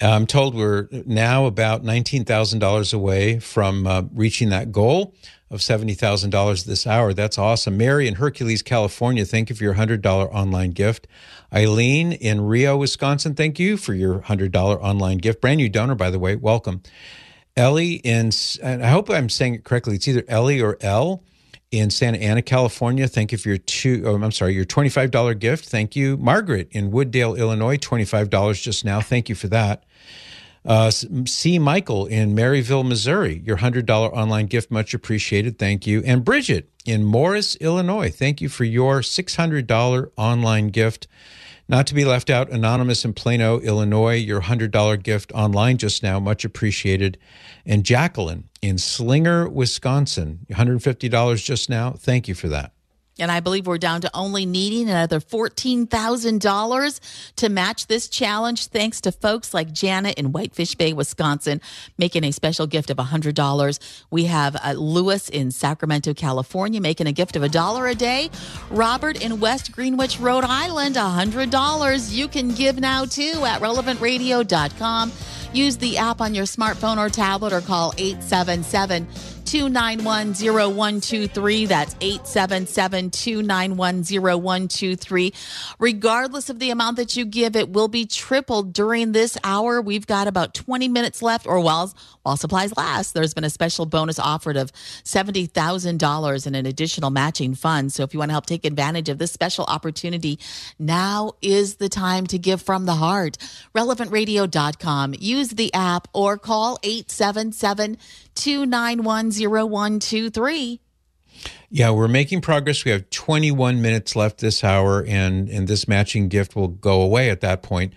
Speaker 3: I'm told we're now about $19,000 away from uh, reaching that goal of $70,000 this hour. That's awesome. Mary in Hercules, California, thank you for your $100 online gift. Eileen in Rio, Wisconsin, thank you for your $100 online gift. Brand new donor, by the way. Welcome. Ellie in, and I hope I'm saying it correctly. It's either Ellie or L in Santa Ana, California. Thank you for your two, oh, I'm sorry, your $25 gift. Thank you. Margaret in Wood Dale, Illinois, $25 just now. Thank you for that. Uh, C. Michael in Maryville, Missouri, your $100 online gift, much appreciated. Thank you. And Bridget in Morris, Illinois, thank you for your $600 online gift. Not to be left out, Anonymous in Plano, Illinois, your $100 gift online just now, much appreciated. And Jacqueline in Slinger, Wisconsin, $150 just now. Thank you for that.
Speaker 6: And I believe we're down to only needing another $14,000 to match this challenge, thanks to folks like Janet in Whitefish Bay, Wisconsin, making a special gift of $100. We have uh, Lewis in Sacramento, California, making a gift of a dollar a day. Robert in West Greenwich, Rhode Island, $100. You can give now too at relevantradio.com. Use the app on your smartphone or tablet or call 877 291 0123. That's 877 291 0123. Regardless of the amount that you give, it will be tripled during this hour. We've got about 20 minutes left, or while, while supplies last, there's been a special bonus offered of $70,000 in an additional matching fund. So if you want to help take advantage of this special opportunity, now is the time to give from the heart. RelevantRadio.com. Use the app or call 877 291 0123.
Speaker 3: Yeah, we're making progress. We have 21 minutes left this hour, and, and this matching gift will go away at that point.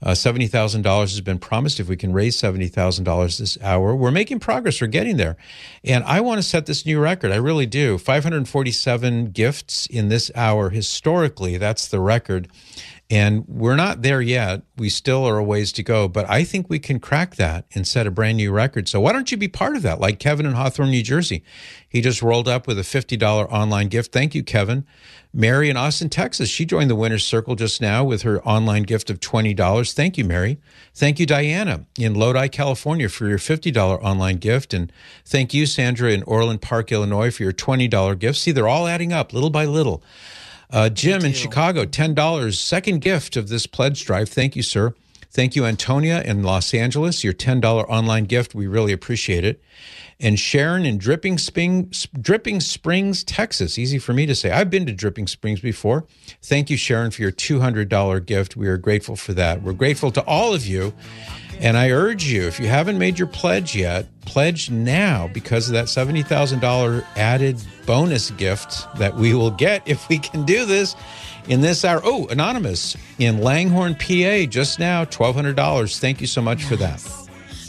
Speaker 3: Uh, $70,000 has been promised. If we can raise $70,000 this hour, we're making progress. We're getting there. And I want to set this new record. I really do. 547 gifts in this hour. Historically, that's the record. And we're not there yet. We still are a ways to go, but I think we can crack that and set a brand new record. So why don't you be part of that? Like Kevin in Hawthorne, New Jersey. He just rolled up with a $50 online gift. Thank you, Kevin. Mary in Austin, Texas. She joined the winner's circle just now with her online gift of $20. Thank you, Mary. Thank you, Diana in Lodi, California for your $50 online gift. And thank you, Sandra in Orland Park, Illinois for your $20 gift. See, they're all adding up little by little. Uh, Jim in Chicago, $10. Second gift of this pledge drive. Thank you, sir. Thank you, Antonia in Los Angeles, your $10 online gift. We really appreciate it. And Sharon in Dripping, Spring, Dripping Springs, Texas. Easy for me to say. I've been to Dripping Springs before. Thank you, Sharon, for your $200 gift. We are grateful for that. We're grateful to all of you. And I urge you, if you haven't made your pledge yet, pledge now because of that $70,000 added bonus gift that we will get if we can do this in this hour. Oh, Anonymous in Langhorne, PA, just now, $1,200. Thank you so much for that.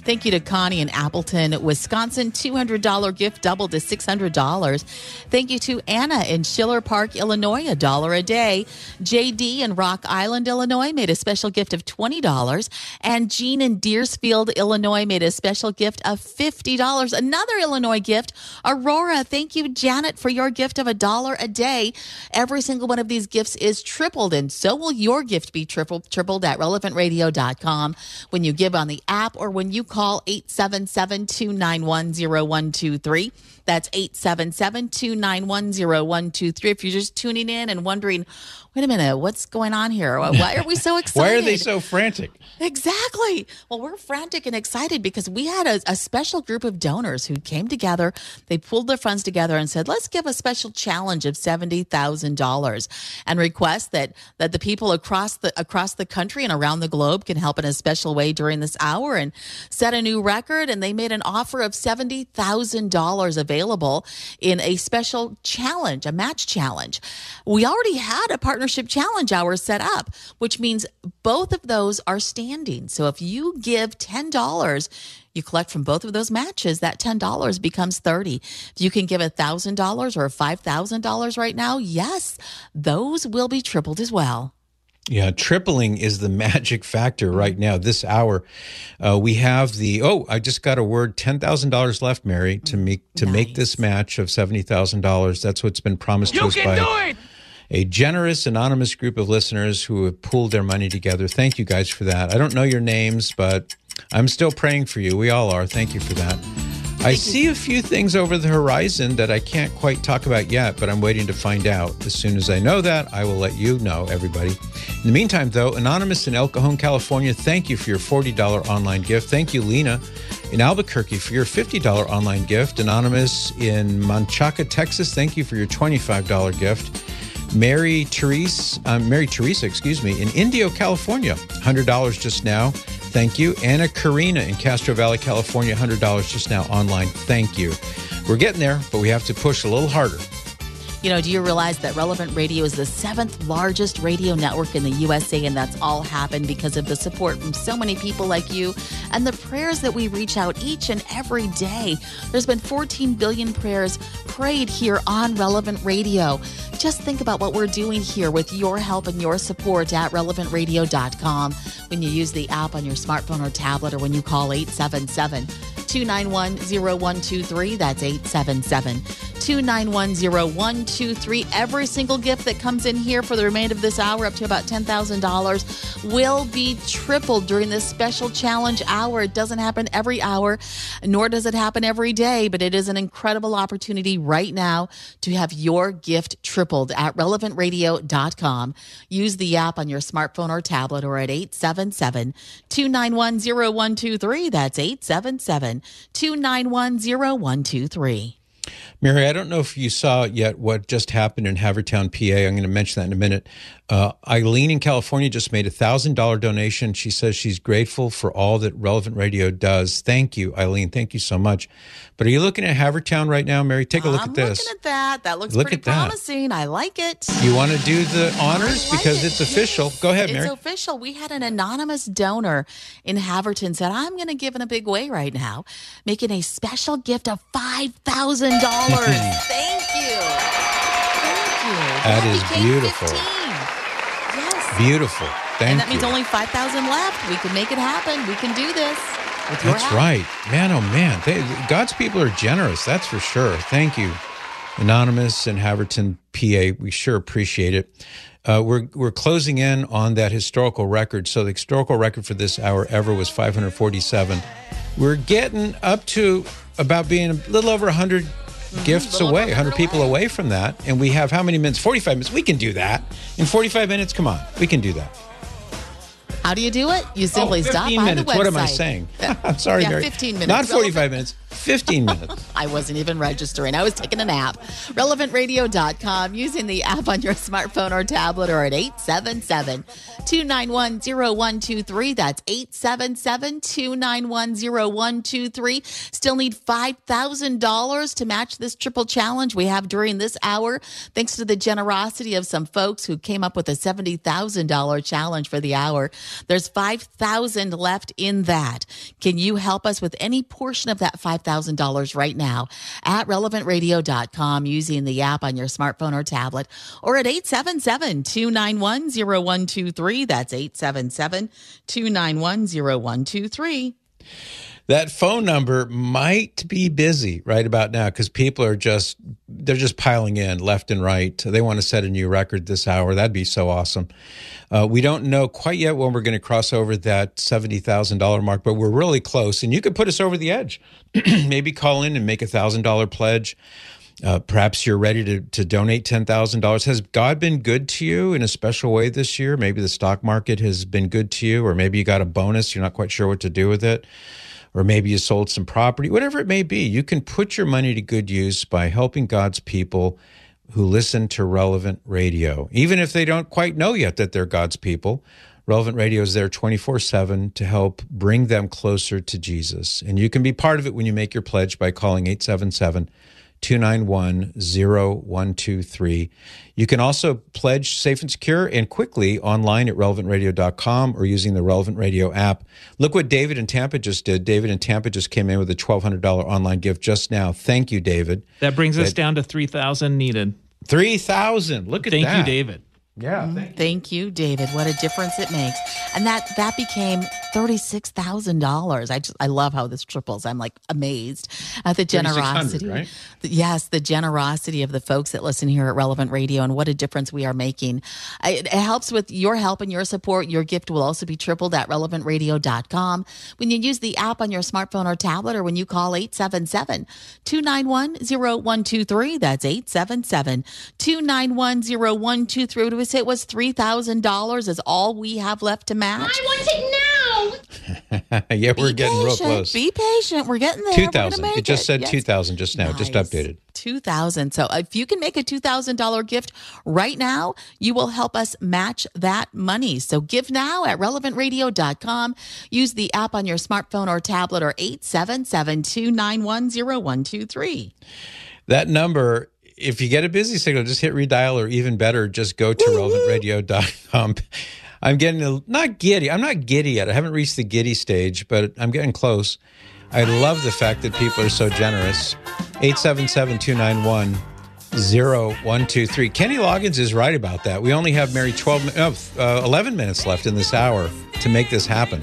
Speaker 6: Thank you to Connie in Appleton, Wisconsin. $200 gift doubled to $600. Thank you to Anna in Schiller Park, Illinois, a dollar a day. JD in Rock Island, Illinois made a special gift of $20. And Jean in Deersfield, Illinois made a special gift of $50. Another Illinois gift. Aurora, thank you, Janet, for your gift of a dollar a day. Every single one of these gifts is tripled, and so will your gift be tripled, tripled at relevantradio.com when you give on the app or when you call 877 291 0123. That's 877 291 0123. If you're just tuning in and wondering, wait a minute, what's going on here? Why are we so excited?
Speaker 3: Why are they so frantic?
Speaker 6: Exactly. Well, we're frantic and excited because we had a, a, special group of donors who came together. They pulled their funds together and said, let's give a special challenge of $70,000 and request that, that the people across the, across the country and around the globe can help in a special way during this hour and set a new record. And they made an offer of $70,000 available in a special challenge, a match challenge. We already had a partnership challenge hour set up, which means both of those are standing. So if you give $10, you collect from both of those matches, that $10 becomes 30. If you can give $1,000 or $5,000 right now, yes, those will be tripled as well.
Speaker 3: Yeah, tripling is the magic factor right now. This hour, uh, we have the oh, I just got a word, ten thousand dollars left, Mary, to make to nice. make this match of seventy thousand dollars. That's what's been promised
Speaker 7: you
Speaker 3: to us
Speaker 7: by
Speaker 3: a generous anonymous group of listeners who have pooled their money together. Thank you guys for that. I don't know your names, but I'm still praying for you. We all are. Thank you for that. I see a few things over the horizon that I can't quite talk about yet, but I'm waiting to find out. As soon as I know that, I will let you know, everybody. In the meantime, though, Anonymous in El Cajon, California, thank you for your $40 online gift. Thank you, Lena in Albuquerque for your $50 online gift. Anonymous in Manchaca, Texas, thank you for your $25 gift. Mary Therese, um, Mary Teresa, excuse me, in Indio, California, $100 just now. Thank you. Anna Karina in Castro Valley, California, $100 just now online. Thank you. We're getting there, but we have to push a little harder.
Speaker 6: You know, do you realize that Relevant Radio is the seventh largest radio network in the USA? And that's all happened because of the support from so many people like you and the prayers that we reach out each and every day. There's been 14 billion prayers prayed here on Relevant Radio. Just think about what we're doing here with your help and your support at relevantradio.com when you use the app on your smartphone or tablet or when you call 877 291 0123. That's 877 291 0123. Every single gift that comes in here for the remainder of this hour, up to about $10,000, will be tripled during this special challenge hour. It doesn't happen every hour, nor does it happen every day, but it is an incredible opportunity right now to have your gift tripled at relevantradio.com. Use the app on your smartphone or tablet or at 877 291 0123. That's 877 291 0123.
Speaker 3: Mary, I don't know if you saw yet what just happened in Havertown, PA. I'm going to mention that in a minute. Uh, Eileen in California just made a thousand dollar donation. She says she's grateful for all that Relevant Radio does. Thank you, Eileen. Thank you so much. But are you looking at Havertown right now, Mary? Take a look
Speaker 6: I'm
Speaker 3: at this.
Speaker 6: looking at that. That looks
Speaker 3: Look
Speaker 6: pretty
Speaker 3: at that.
Speaker 6: promising. I like it.
Speaker 3: you want to do the honors
Speaker 6: like
Speaker 3: because
Speaker 6: it.
Speaker 3: it's official. Go ahead, Mary.
Speaker 6: It's official. We had an anonymous donor in Havertown said, I'm going to give in a big way right now, making a special gift of $5,000. Thank you. Thank you.
Speaker 3: That is beautiful.
Speaker 6: 15.
Speaker 3: Beautiful. Thank
Speaker 6: and that
Speaker 3: you.
Speaker 6: means only 5,000 left. We can make it happen. We can do this.
Speaker 3: That's
Speaker 6: help.
Speaker 3: right. Man, oh man. They, God's people are generous. That's for sure. Thank you. Anonymous and Havertown, PA. We sure appreciate it. Uh, we're, we're closing in on that historical record. So the historical record for this hour ever was 547. We're getting up to about being a little over 100 Mm-hmm. gifts
Speaker 6: little over
Speaker 3: away, 100
Speaker 6: 100
Speaker 3: people
Speaker 6: away.
Speaker 3: away from that. And we have how many minutes? 45 minutes. We can do that. In 45 minutes, come on. We can do that.
Speaker 6: How do you do it? You simply
Speaker 3: oh, 15
Speaker 6: stop by
Speaker 3: minutes.
Speaker 6: the website.
Speaker 3: What am I saying? I'm sorry,
Speaker 6: Yeah,
Speaker 3: Mary.
Speaker 6: 15 minutes.
Speaker 3: Not 45
Speaker 6: Relevant-
Speaker 3: minutes. 15 minutes.
Speaker 6: I wasn't even registering. I was taking a nap. RelevantRadio.com using the app on your smartphone or tablet or at 877 291 0123. That's 877 291 0123. Still need $5,000 to match this triple challenge we have during this hour. Thanks to the generosity of some folks who came up with a $70,000 challenge for the hour. There's 5,000 left in that. Can you help us with any portion of that $5,000 right now at relevantradio.com using the app on your smartphone or tablet or at 877 291 0123. That's 877 291 0123.
Speaker 3: That phone number might be busy right about now because people are just they're just piling in left and right. They want to set a new record this hour. That'd be so awesome. Uh, we don't know quite yet when we're going to cross over that $70000 mark but we're really close and you could put us over the edge. Maybe call in and make a $1000 pledge. Uh, perhaps you're ready to, to donate $10,000. Has God been good to you in a special way this year? Maybe the stock market has been good to you, or maybe you got a bonus, you're not quite sure what to do with it, or maybe you sold some property, whatever it may be. You can put your money to good use by helping God's people who listen to relevant radio, even if they don't quite know yet that they're God's people. Relevant Radio is there 24 7 to help bring them closer to Jesus. And you can be part of it when you make your pledge by calling 877 291 0123. You can also pledge safe and secure and quickly online at relevantradio.com or using the Relevant Radio app. Look what David in Tampa just did. David in Tampa just came in with a $1,200 online gift just now. Thank you, David.
Speaker 4: That brings us down to 3,000 needed.
Speaker 3: 3000 Look at
Speaker 4: Thank
Speaker 3: that.
Speaker 4: Thank you, David.
Speaker 3: Yeah.
Speaker 6: Thank you, David. What a difference it makes. And that that became thirty-six thousand dollars. I just I love how this triples. I'm like amazed at the generosity.
Speaker 3: right?
Speaker 6: Yes, the generosity of the folks that listen here at Relevant Radio and what a difference we are making. I, it helps with your help and your support. Your gift will also be tripled at relevantradio.com. When you use the app on your smartphone or tablet or when you call 877 291 0123. That's 877 291 0123. To say it was $3,000 is all we have left to match.
Speaker 9: I want it now.
Speaker 3: yeah, we're
Speaker 6: Be
Speaker 3: getting real
Speaker 6: patient.
Speaker 3: close.
Speaker 6: Be patient. We're getting there.
Speaker 3: 2000 It just said
Speaker 6: Yes.
Speaker 3: 2000 just now, just updated.
Speaker 6: 2000 so if you can make a $2000 gift right now you will help us match that money so give now at relevantradio.com use the app on your smartphone or tablet or 877-291-0123
Speaker 3: That number, if you get a busy signal, just hit redial, or even better, just go to relevantradio.com. I'm getting a, not giddy. I'm not giddy yet. I haven't reached the giddy stage, but I'm getting close. I love the fact that people are so generous. 877 291 0123. Kenny Loggins is right about that. We only have Mary 12, oh, uh, 11 minutes left in this hour to make this happen.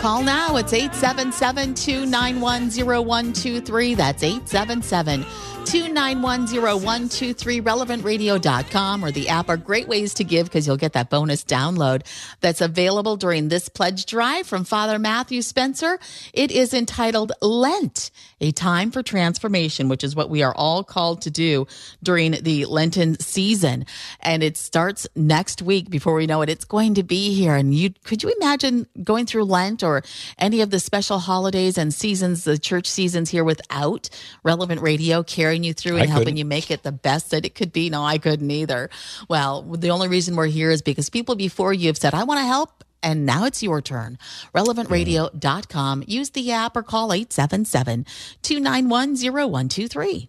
Speaker 6: Call now. It's 877 291 0123. That's 877 291 0123. RelevantRadio.com or the app are great ways to give because you'll get that bonus download that's available during this pledge drive from Father Matthew Spencer. It is entitled Lent, a time for transformation, which is what we are all called to do during the Lenten season. And it starts next week. Before we know it, it's going to be here. And you could you imagine going through Lent or any of the special holidays and seasons, the church seasons here without relevant radio carrying you through
Speaker 3: I
Speaker 6: and helping
Speaker 3: couldn't.
Speaker 6: you make it the best that it could be. No, I couldn't either. Well, the only reason we're here is because people before you have said, I want to help. And now it's your turn. RelevantRadio.com. Use the app or call 877 291 0123.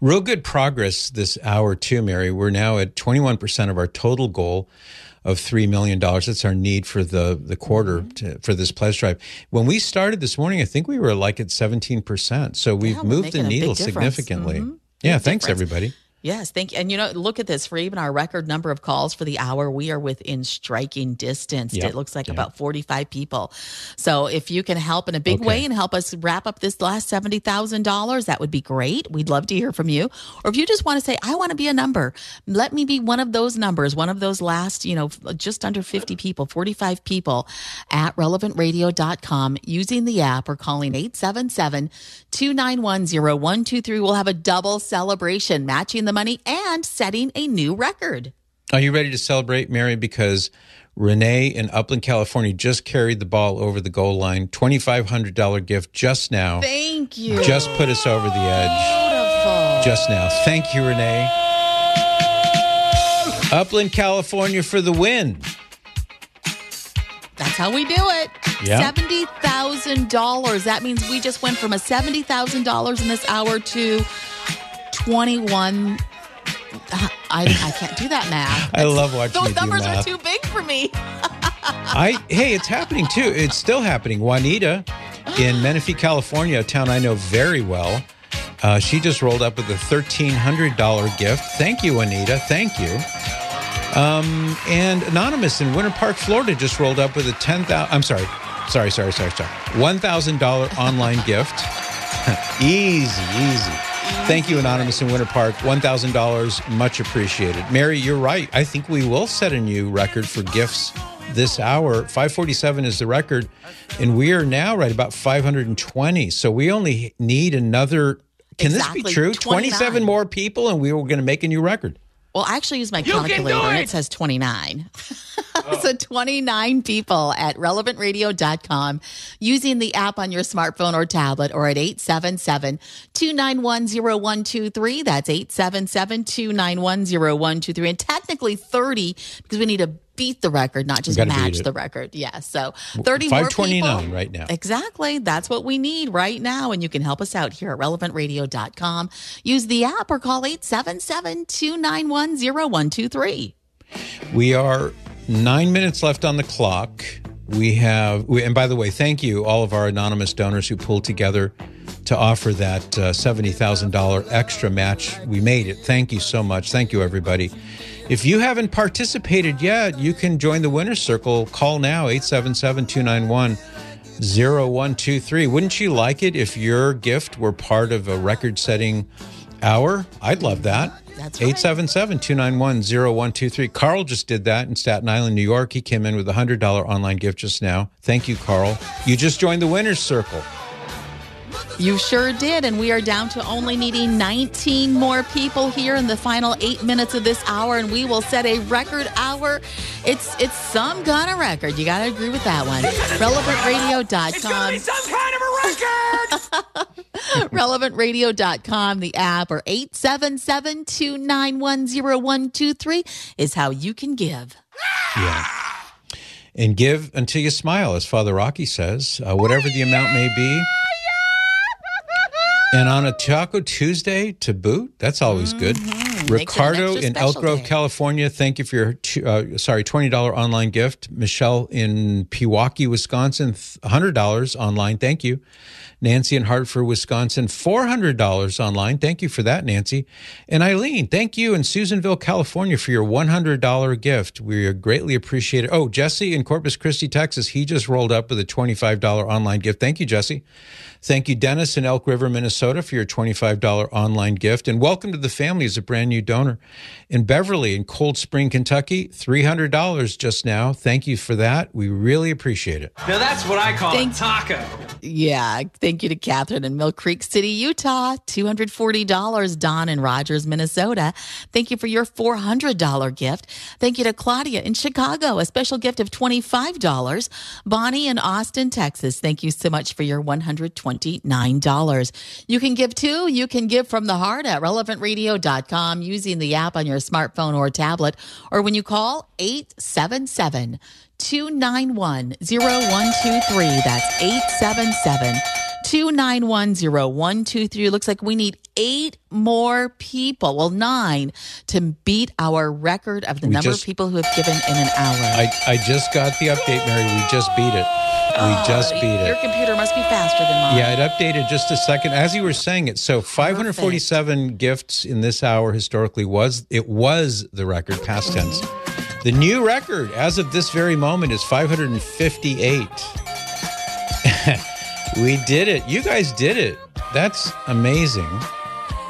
Speaker 3: Real good progress this hour, too, Mary. We're now at 21% of our total goal of $3 million. That's our need for the, the quarter
Speaker 6: Mm-hmm.
Speaker 3: to, for this pledge drive. When we started this morning, I think we were like at 17%. So we've
Speaker 6: we're
Speaker 3: moved the
Speaker 6: making a big
Speaker 3: needle significantly.
Speaker 6: Mhm.
Speaker 3: Yeah,
Speaker 6: Big
Speaker 3: thanks,
Speaker 6: difference.
Speaker 3: everybody.
Speaker 6: Yes, thank you. And you know, look at this. For even our record number of calls for the hour, we are within striking distance.
Speaker 3: Yep.
Speaker 6: It looks like about 45 people. So if you can help in a big
Speaker 3: Okay.
Speaker 6: way and help us wrap up this last $70,000, that would be great. We'd love to hear from you. Or if you just want to say, I want to be a number, let me be one of those numbers, one of those last, you know, just under 50 people, 45 people at relevantradio.com using the app or calling 877 291 0123. We'll have a double celebration, matching the money and setting a new record.
Speaker 3: Are you ready to celebrate, Mary? Because Renee in Upland, California just carried the ball over the goal line. $2,500 gift just now.
Speaker 6: Thank you.
Speaker 3: Just put us over the edge.
Speaker 6: Beautiful.
Speaker 3: Just now. Thank you, Renee. Upland, California for the win.
Speaker 6: That's how we do it.
Speaker 3: Yeah.
Speaker 6: $70,000. That means we just went from a $70,000 in this hour to 21 I, I can't do that math.
Speaker 3: I love watching
Speaker 6: Those numbers are too big for me.
Speaker 3: I hey, it's happening too. It's still happening. Juanita in Menifee, California, a town I know very well. Uh, she just rolled up with a thirteen hundred dollar gift. Thank you, Juanita. Thank you. Um, and anonymous in Winter Park, Florida, just rolled up with a ten thousand. I'm sorry, sorry, sorry, sorry, sorry. One thousand dollar online gift. easy, easy. Thank you, Anonymous in Winter Park. $1,000, much appreciated. Mary, you're right. I think we will set a new record for gifts this hour. 547 is the record, and we are now right about 520. So we only need another. Can this be true?
Speaker 6: 29.
Speaker 3: 27 more people, and we were going to make a new record.
Speaker 6: Well, I actually use my
Speaker 7: do
Speaker 6: calculator and
Speaker 7: it!
Speaker 6: it says 29. so 29 people at relevantradio.com using the app on your smartphone or tablet or at 877-291-0123. That's 877-291-0123. And technically 30 because we need to beat the record, not just match the record. Yeah. So 30 more people.
Speaker 3: right now.
Speaker 6: Exactly. That's what we need right now. And you can help us out here at relevantradio.com. Use the app or call 877 291 0123.
Speaker 3: We are nine minutes left on the clock. We have, we, and by the way, thank you all of our anonymous donors who pulled together to offer that uh, seventy thousand dollar extra match. We made it. Thank you so much. Thank you, everybody. If you haven't participated yet, you can join the winner's circle. Call now 877 291 0123. Wouldn't you like it if your gift were part of a record setting hour? I'd love that.
Speaker 6: That's
Speaker 3: 877 291 0123. Carl just did that in Staten Island, New York. He came in with a $100 online gift just now. Thank you, Carl. You just joined the winner's circle.
Speaker 6: You sure did. And we are down to only needing 19 more people here in the final eight minutes of this hour. And we will set a record hour. It's it's some kind of record. You got to agree with that one.
Speaker 7: It's gonna
Speaker 6: RelevantRadio.com.
Speaker 7: be some kind of a record!
Speaker 6: relevantradio.com, the app, or 877 291 0123 is how you can give.
Speaker 3: Yeah. And give until you smile, as Father Rocky says, uh, whatever the amount may be. And on a Taco Tuesday to boot, that's always good.
Speaker 6: An
Speaker 3: Ricardo in Elk Grove,
Speaker 6: day.
Speaker 3: California, thank you for your uh, sorry twenty dollar online gift. Michelle in Pewaukee, Wisconsin, hundred dollars online. Thank you. Nancy in Hartford, Wisconsin, four hundred dollars online. Thank you for that, Nancy. And Eileen, thank you in Susanville, California, for your one hundred dollar gift. We greatly appreciate it. Oh, Jesse in Corpus Christi, Texas, he just rolled up with a twenty five dollar online gift. Thank you, Jesse. Thank you, Dennis in Elk River, Minnesota, for your $25 online gift. And welcome to the family as a brand new donor. In Beverly, in Cold Spring, Kentucky, $300 just now. Thank you for that. We really appreciate it.
Speaker 10: Now that's what I call
Speaker 6: Thank-
Speaker 10: a taco.
Speaker 6: Yeah. Thank you to Catherine in Mill Creek City, Utah. $240. Don in Rogers, Minnesota. Thank you for your $400 gift. Thank you to Claudia in Chicago. A special gift of $25. Bonnie in Austin, Texas. Thank you so much for your $129. You can give too. You can give from the heart at relevantradio.com using the app on your smartphone or tablet, or when you call 877 291 0123. That's 877 291 0123. Looks like we need eight more people, well, nine, to beat our record of the
Speaker 3: We
Speaker 6: number
Speaker 3: just-
Speaker 6: of people who have given in an hour.
Speaker 3: I, I just got the update, Mary. We just beat it. We ah, just beat
Speaker 6: Your
Speaker 3: it.
Speaker 6: Your computer must be faster than mine.
Speaker 3: Yeah, it updated just a second as you were saying it. So 547 gifts in this hour historically was it was the record past tense. The new record as of this very moment is 558. we did it. You guys did it. That's amazing.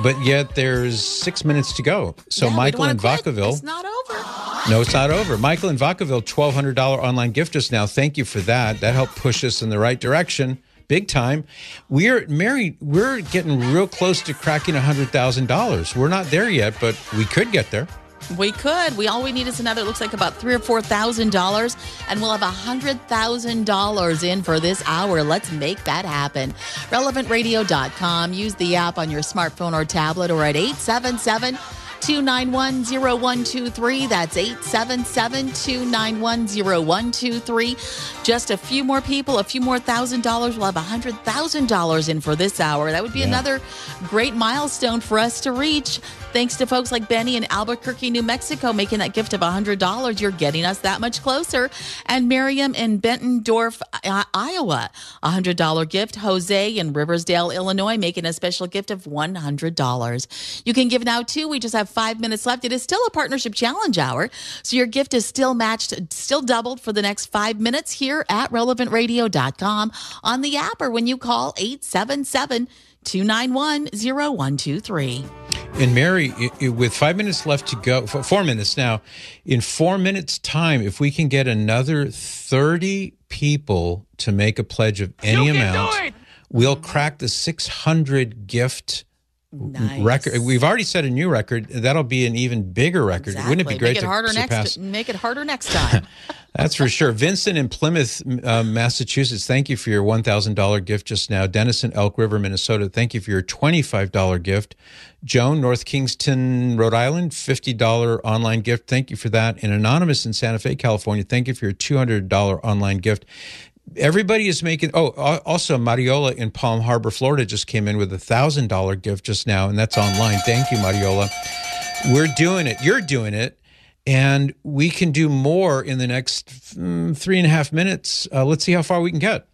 Speaker 3: But yet there's 6 minutes to go. So
Speaker 6: Yeah,
Speaker 3: Michael in. Vacaville
Speaker 6: It's not over.
Speaker 3: no, it's not over. Michael in Vacaville, $1,200 online gift just now. Thank you for that. That helped push us in the right direction. Big time. We're, Mary, we're getting real close to cracking $100,000. We're not there yet, but we could get there.
Speaker 6: We could. We all we need is another. Looks like about three or four thousand dollars, and we'll have a hundred thousand dollars in for this hour. Let's make that happen. RelevantRadio.com. Use the app on your smartphone or tablet, or at 877 2910123. That's 877-2910123. Just a few more people, a few more thousand dollars. We'll have a hundred thousand dollars in for this hour. That would be yeah. another great milestone for us to reach. Thanks to folks like Benny in Albuquerque, New Mexico, making that gift of $100. You're getting us that much closer. And Miriam in Bettendorf, Iowa, $100 gift. Jose in Riversdale, Illinois, making a special gift of $100. You can give now too. We just have five minutes left. It is still a partnership challenge hour. So your gift is still matched, still doubled for the next five minutes here at relevantradio.com on the app or when you call 877 291 0123.
Speaker 3: And Mary, i- i- with five minutes left to go, f- four minutes now, in four minutes' time, if we can get another 30 people to make a pledge of any
Speaker 7: You can do
Speaker 3: amount,
Speaker 7: it!
Speaker 3: we'll crack the 600 gift
Speaker 6: Nice.
Speaker 3: record. We've already set a new record. That'll be an even bigger record. Wouldn't it be
Speaker 6: Exactly.
Speaker 3: great
Speaker 6: make it
Speaker 3: to
Speaker 6: harder
Speaker 3: surpass?
Speaker 6: next make it harder next time
Speaker 3: That's for sure. Vincent in Plymouth, uh, Massachusetts, thank you for your $1,000 gift just now. Dennis in Elk River, Minnesota, thank you for your $25 gift. Joan, North Kingstown, Rhode Island, $50 online gift. Thank you for that. And Anonymous in Santa Fe, California, thank you for your $200 online gift. Everybody is making. Oh, also Mariola in Palm Harbor, Florida, just came in with a thousand dollar gift just now, and that's online. Thank you, Mariola. We're doing it. You're doing it, and we can do more in the next mm, three and a half minutes. Uh, let's see how far we can get.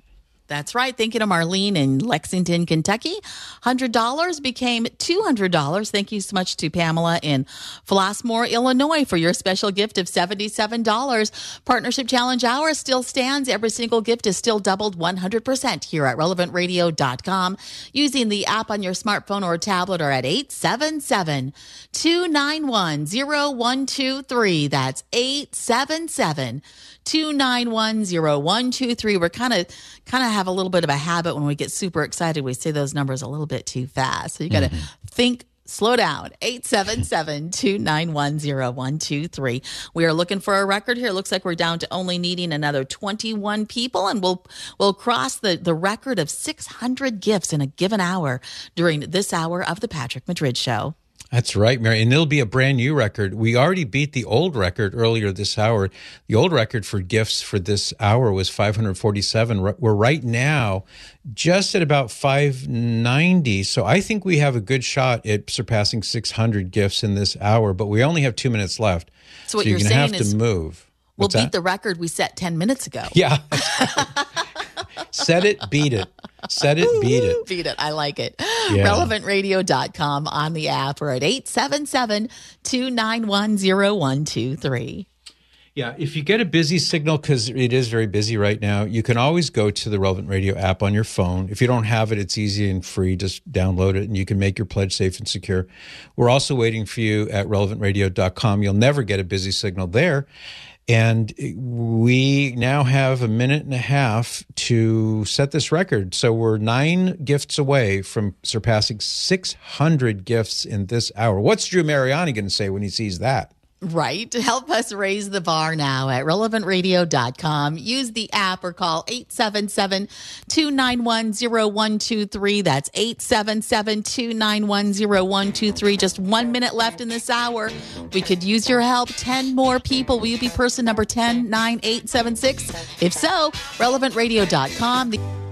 Speaker 6: That's right. Thank you to Marlene in Lexington, Kentucky. $100 became $200. Thank you so much to Pamela in Flossmoor, Illinois for your special gift of $77. Partnership Challenge Hour still stands. Every single gift is still doubled 100% here at relevantradio.com using the app on your smartphone or tablet or at 877 291 0123. That's 877 291 0123. We're kind of kind of have a little bit of a habit when we get super excited. We say those numbers a little bit too fast. So you got to mm-hmm. think Slow down. 877-291-0123. We are looking for a record here. Looks like we're down to only needing another 21 people and we'll we'll cross the the record of 600 gifts in a given hour during this hour of the Patrick Madrid show.
Speaker 3: That's right, Mary. And it'll be a brand new record. We already beat the old record earlier this hour. The old record for gifts for this hour was 547. We're right now just at about 590. So I think we have a good shot at surpassing 600 gifts in this hour, but we only have two minutes left.
Speaker 6: So what
Speaker 3: you're
Speaker 6: you're
Speaker 3: gonna have
Speaker 6: saying is
Speaker 3: to move.
Speaker 6: We'll beat
Speaker 3: that?
Speaker 6: the record we set 10 minutes ago.
Speaker 3: Yeah. Set it, beat it. Set it, beat it.
Speaker 6: Beat it. I like it.
Speaker 3: Yeah.
Speaker 6: Relevantradio.com on the app or at 877 291 0123.
Speaker 3: Yeah, if you get a busy signal, because it is very busy right now, you can always go to the Relevant Radio app on your phone. If you don't have it, it's easy and free. Just download it and you can make your pledge safe and secure. We're also waiting for you at relevantradio.com. You'll never get a busy signal there. And we now have a minute and a half to set this record. So we're nine gifts away from surpassing 600 gifts in this hour. What's Drew Mariani going to say when he sees that?
Speaker 6: Right. Help us raise the bar now at relevantradio.com. Use the app or call 877 291 0123. That's 877 291 0123. Just one minute left in this hour. We could use your help. 10 more people. Will you be person number 109876? If so, relevantradio.com. The-